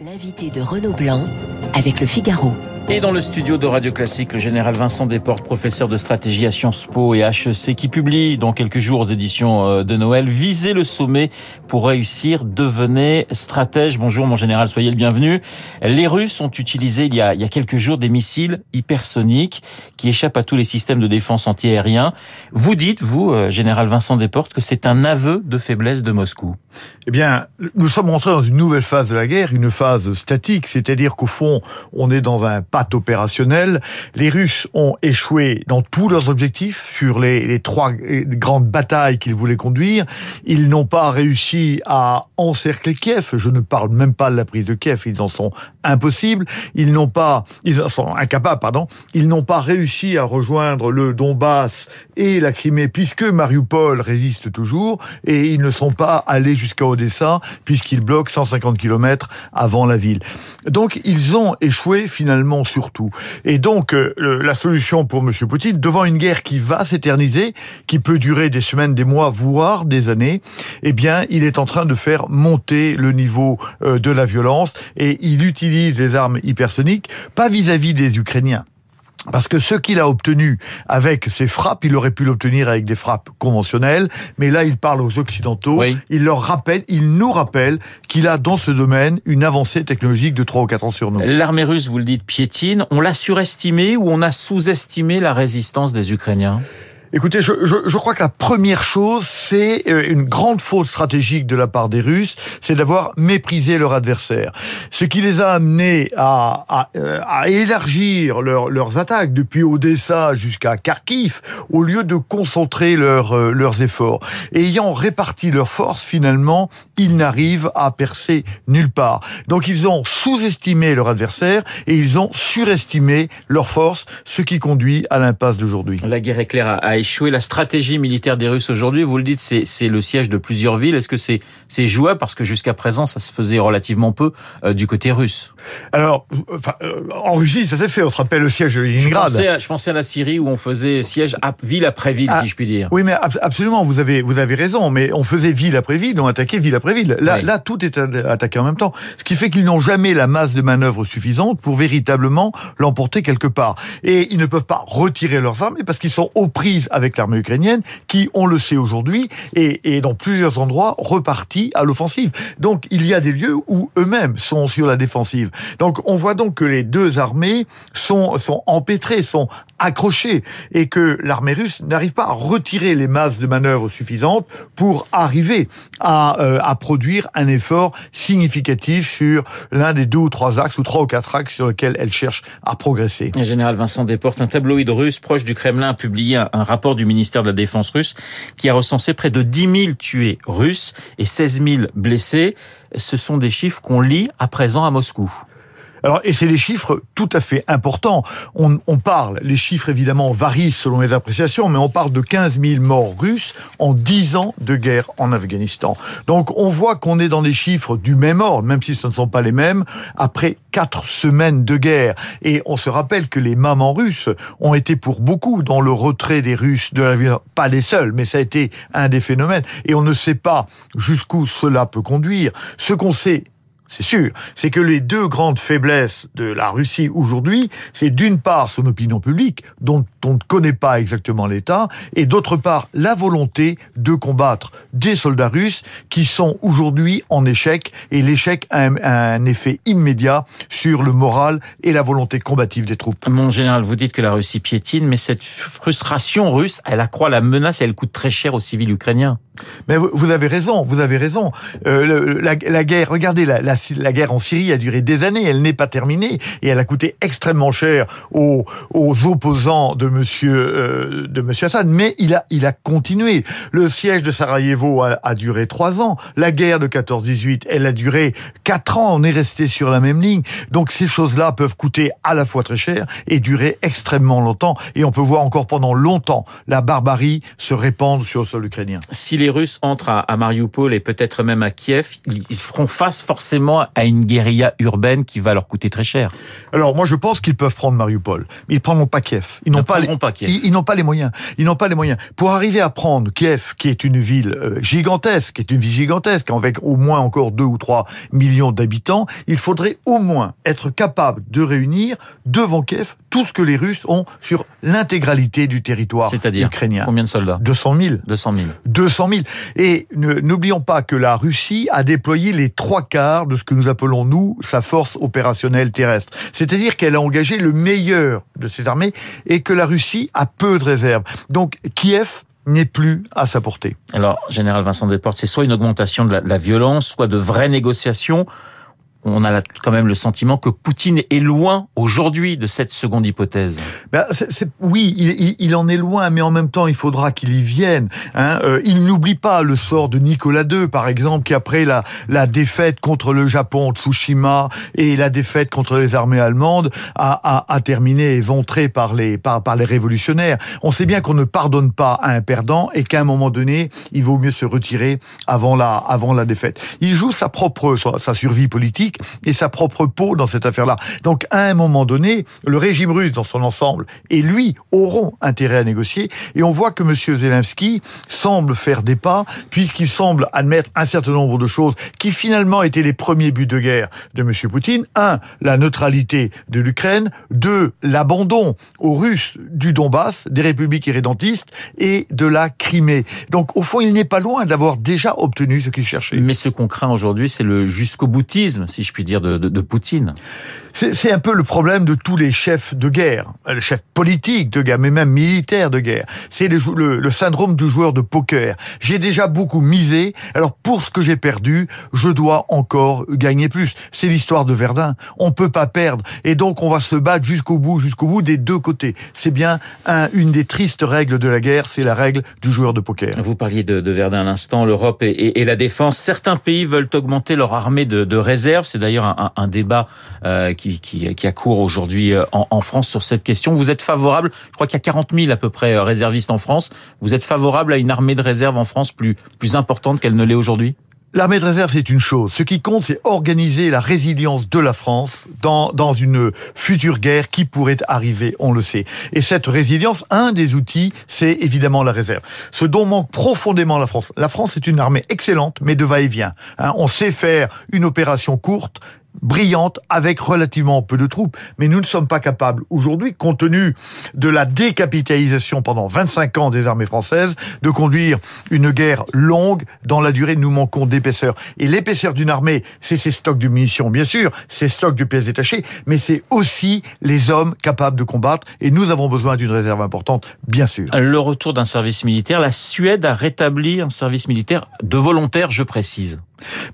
L'invité de Renaud Blanc avec le Figaro. Et dans le studio de Radio Classique, le général Vincent Desportes, professeur de stratégie à Sciences Po et HEC, qui publie dans quelques jours aux éditions euh, de Noël, Visez le sommet pour réussir, devenez stratège. Bonjour mon général, soyez le bienvenu. Les Russes ont utilisé il y a, il y a quelques jours des missiles hypersoniques qui échappent à tous les systèmes de défense antiaérien. Vous dites, vous, euh, général Vincent Desportes, que c'est un aveu de faiblesse de Moscou. Eh bien, nous sommes entrés dans une nouvelle phase de la guerre, une phase statique, c'est-à-dire qu'au fond, on est dans un opérationnel. Les Russes ont échoué dans tous leurs objectifs sur les, les trois grandes batailles qu'ils voulaient conduire. Ils n'ont pas réussi à encercler Kiev. Je ne parle même pas de la prise de Kiev. Ils en sont impossibles. Ils n'ont pas, ils en sont incapables, pardon. Ils n'ont pas réussi à rejoindre le Donbass et la Crimée puisque Mariupol résiste toujours et ils ne sont pas allés jusqu'à Odessa puisqu'ils bloquent 150 km avant la ville. Donc ils ont échoué finalement surtout. Et donc, euh, la solution pour M. Poutine, devant une guerre qui va s'éterniser, qui peut durer des semaines, des mois, voire des années, eh bien, il est en train de faire monter le niveau euh, de la violence et il utilise les armes hypersoniques, pas vis à -vis des Ukrainiens parce que ce qu'il a obtenu avec ses frappes, il aurait pu l'obtenir avec des frappes conventionnelles, mais là il parle aux Occidentaux, il leur rappelle, il nous rappelle qu'il a dans ce domaine une avancée technologique de 3 ou 4 ans sur nous. L'armée russe, vous le dites, piétine, on l'a surestimé ou on a sous-estimé la résistance des Ukrainiens? Écoutez, je, je, je, crois que la première chose, c'est euh, une grande faute stratégique de la part des Russes, c'est d'avoir méprisé leur adversaire. Ce qui les a amenés à, à, euh, à élargir leur, leurs attaques depuis Odessa jusqu'à Kharkiv, au lieu de concentrer leur, euh, leurs efforts. Ayant réparti leurs forces, finalement, ils n'arrivent à percer nulle part. Donc ils ont sous-estimé leur adversaire et ils ont surestimé leurs forces, ce qui conduit à l'impasse d'aujourd'hui. La guerre échoué. La stratégie militaire des Russes aujourd'hui, vous le dites, c'est le siège de plusieurs villes. Est-ce que c'est jouable? Parce que jusqu'à présent, ça se faisait relativement peu euh, du côté russe Alors, enfin, euh, en Russie, ça s'est fait. On se rappelle le siège de Leningrad. Je pensais, à, je pensais à la Syrie où on faisait siège à, ville après ville, ah, si je puis dire. Oui, mais absolument, vous avez vous avez raison. Mais on faisait ville après ville, on attaquait ville après ville. Là, là, tout est attaqué en même temps. Ce qui fait qu'ils n'ont jamais la masse de manœuvre suffisante pour véritablement l'emporter quelque part. Et ils ne peuvent pas retirer leurs armes parce qu'ils sont aux prises avec l'armée ukrainienne, qui, on le sait aujourd'hui, est, dans plusieurs endroits reparti à l'offensive. Donc il y a des lieux où eux-mêmes sont sur la défensive. Donc on voit donc que les deux armées sont, sont empêtrées, sont accrochées, et que l'armée russe n'arrive pas à retirer les masses de manœuvres suffisantes pour arriver à, euh, à produire un effort significatif sur l'un des deux ou trois axes, ou trois ou quatre axes sur lesquels elle cherche à progresser. Le général Vincent Desportes, un tabloïd russe proche du Kremlin, a publié un, un rapport du ministère de la Défense russe qui a recensé près de 10 000 tués russes et 16 000 blessés. Ce sont des chiffres qu'on lit à présent à Moscou. Alors, et c'est des chiffres tout à fait importants. On, parle, les chiffres évidemment varient selon les appréciations, mais on parle de 15 000 morts russes en 10 ans de guerre en Afghanistan. Donc on voit qu'on est dans des chiffres du même ordre, même si ce ne sont pas les mêmes, après quatre semaines de guerre. Et on se rappelle que les mamans russes ont été pour beaucoup dans le retrait des Russes de la pas les seuls, mais ça a été un des phénomènes. Et on ne sait pas jusqu'où cela peut conduire. Ce qu'on sait c'est sûr, c'est que les deux grandes faiblesses de la Russie aujourd'hui, c'est d'une part son opinion publique, dont on ne connaît pas exactement l'état, et d'autre part la volonté de combattre des soldats russes qui sont aujourd'hui en échec, et l'échec a un, effet immédiat sur le moral et la volonté combative des troupes. Mon général, vous dites que la Russie piétine, mais cette frustration russe, elle accroît la menace et elle coûte très cher aux civils ukrainiens. Mais vous avez raison, vous avez raison. Euh, la, la, guerre, regardez, la, la, la, guerre en Syrie a duré des années, elle n'est pas terminée et elle a coûté extrêmement cher aux, aux opposants de Monsieur euh, de Monsieur Assad. Mais il a il a continué. Le siège de Sarajevo a, a duré trois ans. La guerre de 14-18, elle a duré quatre ans. On est resté sur la même ligne. Donc ces choses-là peuvent coûter à la fois très cher et durer extrêmement longtemps. Et on peut voir encore pendant longtemps la barbarie se répandre sur le sol ukrainien. Les Russes entrent à, Mariupol et peut-être même à Kiev, ils feront face forcément à une guérilla urbaine qui va leur coûter très cher. Alors moi je pense qu'ils peuvent prendre Mariupol, mais ils prendront pas Kiev. Ils n'ont pas, les, pas Kiev. Ils, n'ont pas les moyens. Ils n'ont pas les moyens pour arriver à prendre Kiev, qui est une ville euh, gigantesque, qui est une ville gigantesque avec au moins encore 2 ou 3 millions d'habitants. Il faudrait au moins être capable de réunir devant Kiev tout ce que les Russes ont sur l'intégralité du territoire ukrainien. Combien de soldats? 200 000. 200 000. 200 000. Et n'oublions pas que la Russie a déployé les trois quarts de ce que nous appelons, nous, sa force opérationnelle terrestre. C'est-à-dire qu'elle a engagé le meilleur de ses armées et que la Russie a peu de réserves. Donc Kiev n'est plus à sa portée. Alors, Général Vincent Desportes, c'est soit une augmentation de la violence, soit de vraies négociations on a quand même le sentiment que Poutine est loin aujourd'hui de cette seconde hypothèse. Ben, oui, il, en est loin, mais en même temps, il faudra qu'il y vienne. Hein. Euh, il n'oublie pas le sort de Nicolas II, par exemple, qui après la, la défaite contre le Japon, Tsushima, et la défaite contre les armées allemandes, a, a, a terminé éventré par les, par, par les révolutionnaires. On sait bien qu'on ne pardonne pas à un perdant et qu'à un moment donné, il vaut mieux se retirer avant la, avant la défaite. Il joue sa propre, sa survie politique et sa propre peau dans cette affaire-là. Donc, à un moment donné, le régime russe dans son ensemble et lui auront intérêt à négocier. Et on voit que M. Zelensky semble faire des pas, puisqu'il semble admettre un certain nombre de choses qui finalement étaient les premiers buts de guerre de M. Poutine. Un, la neutralité de l'Ukraine. Deux, l'abandon aux Russes du Donbass, des républiques irrédentistes et de la Crimée. Donc, au fond, il n'est pas loin d'avoir déjà obtenu ce qu'il cherchait. Mais ce qu'on craint aujourd'hui, c'est le jusqu'au boutisme, si je puis dire, de, Poutine. C'est un peu le problème de tous les chefs de guerre, euh, le chef politique de guerre, mais même militaire de guerre. C'est le, le, le, syndrome du joueur de poker. J'ai déjà beaucoup misé, alors pour ce que j'ai perdu, je dois encore gagner plus. C'est l'histoire de Verdun. On peut pas perdre, et donc on va se battre jusqu'au bout, jusqu'au bout des deux côtés. C'est bien un, une des tristes règles de la guerre, c'est la règle du joueur de poker. Vous parliez de, de Verdun à l'instant, l'Europe et, et, la défense. Certains pays veulent augmenter leur armée de, de réserve. C'est d'ailleurs un, un, débat euh, qui qui, qui, a cours aujourd'hui euh, en, France sur cette question. Vous êtes favorable, je crois qu'il y a 40 000 à peu près euh, réservistes en France, vous êtes favorable à une armée de réserve en France plus, plus importante qu'elle ne l'est aujourd'hui? L'armée de réserve, c'est une chose. Ce qui compte, c'est organiser la résilience de la France dans, dans une future guerre qui pourrait arriver, on le sait. Et cette résilience, un des outils, c'est évidemment la réserve. Ce dont manque profondément la France. La France est une armée excellente, mais de va-et-vient. Hein, on sait faire une opération courte, brillante avec relativement peu de troupes. Mais nous ne sommes pas capables aujourd'hui, compte tenu de la décapitalisation pendant 25 ans des armées françaises, de conduire une guerre longue dans la durée. Nous manquons d'épaisseur. Et l'épaisseur d'une armée, c'est ses stocks de munitions, bien sûr, ses stocks de pièces détachées, mais c'est aussi les hommes capables de combattre. Et nous avons besoin d'une réserve importante, bien sûr. Le retour d'un service militaire, la Suède a rétabli un service militaire de volontaires, je précise.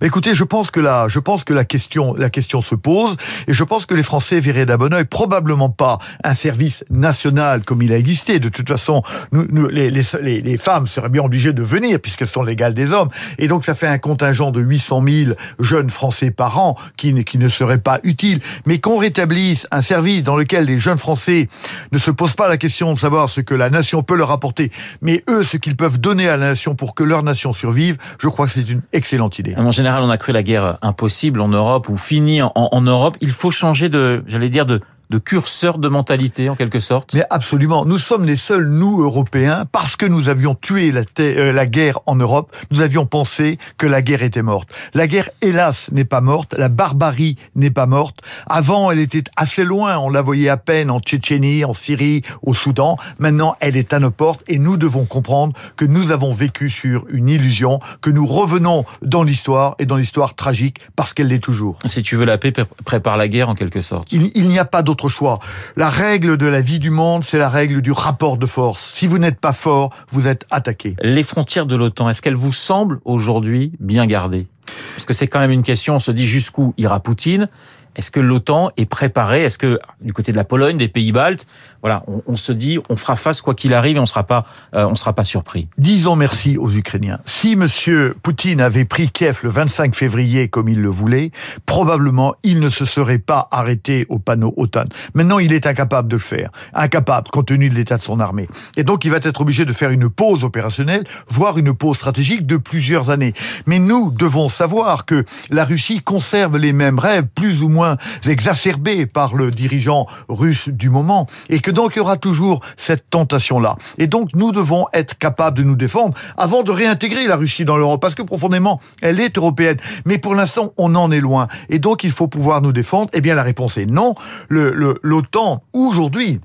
Mais écoutez, je pense que la, je pense que la question, la question se pose, et je pense que les Français verraient d'un bon oeil probablement pas un service national comme il a existé. De toute façon, nous, les, femmes seraient bien obligées de venir puisqu'elles sont légales des hommes, et donc ça fait un contingent de 800 000 jeunes Français par an qui, qui ne serait pas utile. Mais qu'on rétablisse un service dans lequel les jeunes Français ne se posent pas la question de savoir ce que la nation peut leur apporter, mais eux ce qu'ils peuvent donner à la nation pour que leur nation survive, je crois que c'est une excellente idée. En général, on a cru la guerre impossible en Europe ou en Europe. Il faut changer de, j'allais dire, de, de curseur de mentalité en quelque sorte? Mais absolument. Nous sommes les seuls, nous, Européens, parce que nous avions tué la, euh, la, guerre en Europe, nous avions pensé que la guerre était morte. La guerre, hélas, n'est pas morte. La barbarie n'est pas morte. Avant, elle était assez loin. On la voyait à peine en Tchétchénie, en Syrie, au Soudan. Maintenant, elle est à nos portes et nous devons comprendre que nous avons vécu sur une illusion, que nous revenons dans l'histoire et dans l'histoire tragique parce qu'elle l'est toujours. Si tu veux la paix, prépare la guerre en quelque sorte. Il, il n'y a pas d'autre choix. La règle de la vie du monde, c'est la règle du rapport de force. Si vous n'êtes pas fort, vous êtes attaqué. Les frontières de l'OTAN, est-ce qu'elles vous semblent aujourd'hui bien gardées? Parce que c'est quand même une question, on se dit jusqu'où ira Poutine Est-ce que l'OTAN est préparée Est-ce que du côté de la Pologne, des pays baltes, voilà, on, se dit, on fera face quoi qu'il arrive et on sera pas, euh, on sera pas surpris. Disons merci aux Ukrainiens. Si Monsieur Poutine avait pris Kiev le 25 février comme il le voulait, probablement il ne se serait pas arrêté au panneau OTAN. Maintenant, il est incapable de le faire, incapable compte tenu de l'état de son armée. Et donc, il va être obligé de faire une pause opérationnelle, voire une pause stratégique de plusieurs années. Mais nous devons savoir que la Russie conserve les mêmes rêves, plus ou moins exacerbés par le dirigeant russe du moment, et que donc il y aura toujours cette tentation-là. Et donc nous devons être capables de nous défendre avant de réintégrer la Russie dans l'Europe, parce que profondément, elle est européenne. Mais pour l'instant, on en est loin. Et donc il faut pouvoir nous défendre. Eh bien la réponse est non. L'OTAN, aujourd'hui,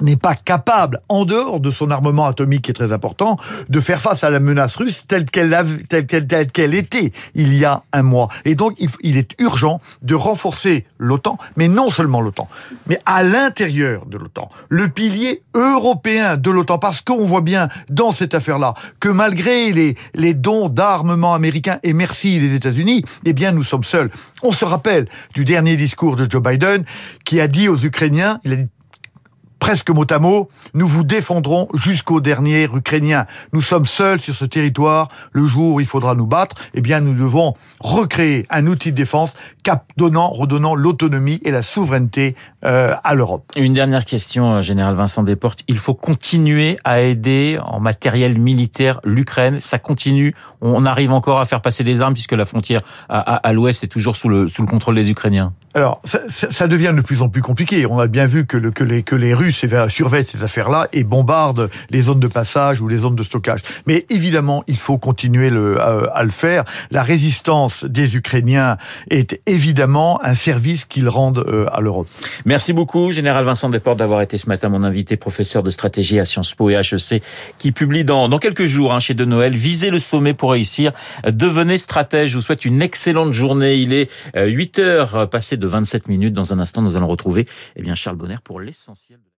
n'est pas capable, en dehors de son armement atomique qui est très important, de faire face à la menace russe telle qu'elle telle qu'elle qu'elle était il y a un mois. Et donc, il, est urgent de renforcer l'OTAN, mais non seulement l'OTAN, mais à l'intérieur de l'OTAN, le pilier européen de l'OTAN, parce qu'on voit bien dans cette affaire-là que malgré les, les dons d'armement américains, et merci les États-Unis, eh bien, nous sommes seuls. On se rappelle du dernier discours de Joe Biden qui a dit aux Ukrainiens, il a dit presque mot à mot, nous vous défendrons jusqu'au dernier Ukrainien. Nous sommes seuls sur ce territoire. Le jour où il faudra nous battre, eh bien, nous devons recréer un outil de défense cap donnant, redonnant l'autonomie et la souveraineté euh, à l'Europe. Une dernière question, euh, Général Vincent Desportes. Il faut continuer à aider en matériel militaire l'Ukraine. Ça continue. On arrive encore à faire passer des armes puisque la frontière à, à, l'ouest est toujours sous le, sous le contrôle des Ukrainiens. Alors, ça, ça, devient de plus en plus compliqué. On a bien vu que, le, que, les, que les Russes surveille ces affaires-là et bombarde les zones de passage ou les zones de stockage. Mais évidemment, il faut continuer le, euh, à le faire. La résistance des Ukrainiens est évidemment un service qu'ils rendent euh, à l'Europe. Merci beaucoup, Général Vincent Desportes, d'avoir été ce matin mon invité, professeur de stratégie à Sciences Po et HEC, qui publie dans, dans quelques jours hein, chez De Noël, Visez le sommet pour réussir, devenez stratège. Je vous souhaite une excellente journée. Il est 8 euh, heures passées de 27 minutes. Dans un instant, nous allons retrouver eh bien, Charles Bonner pour l'essentiel.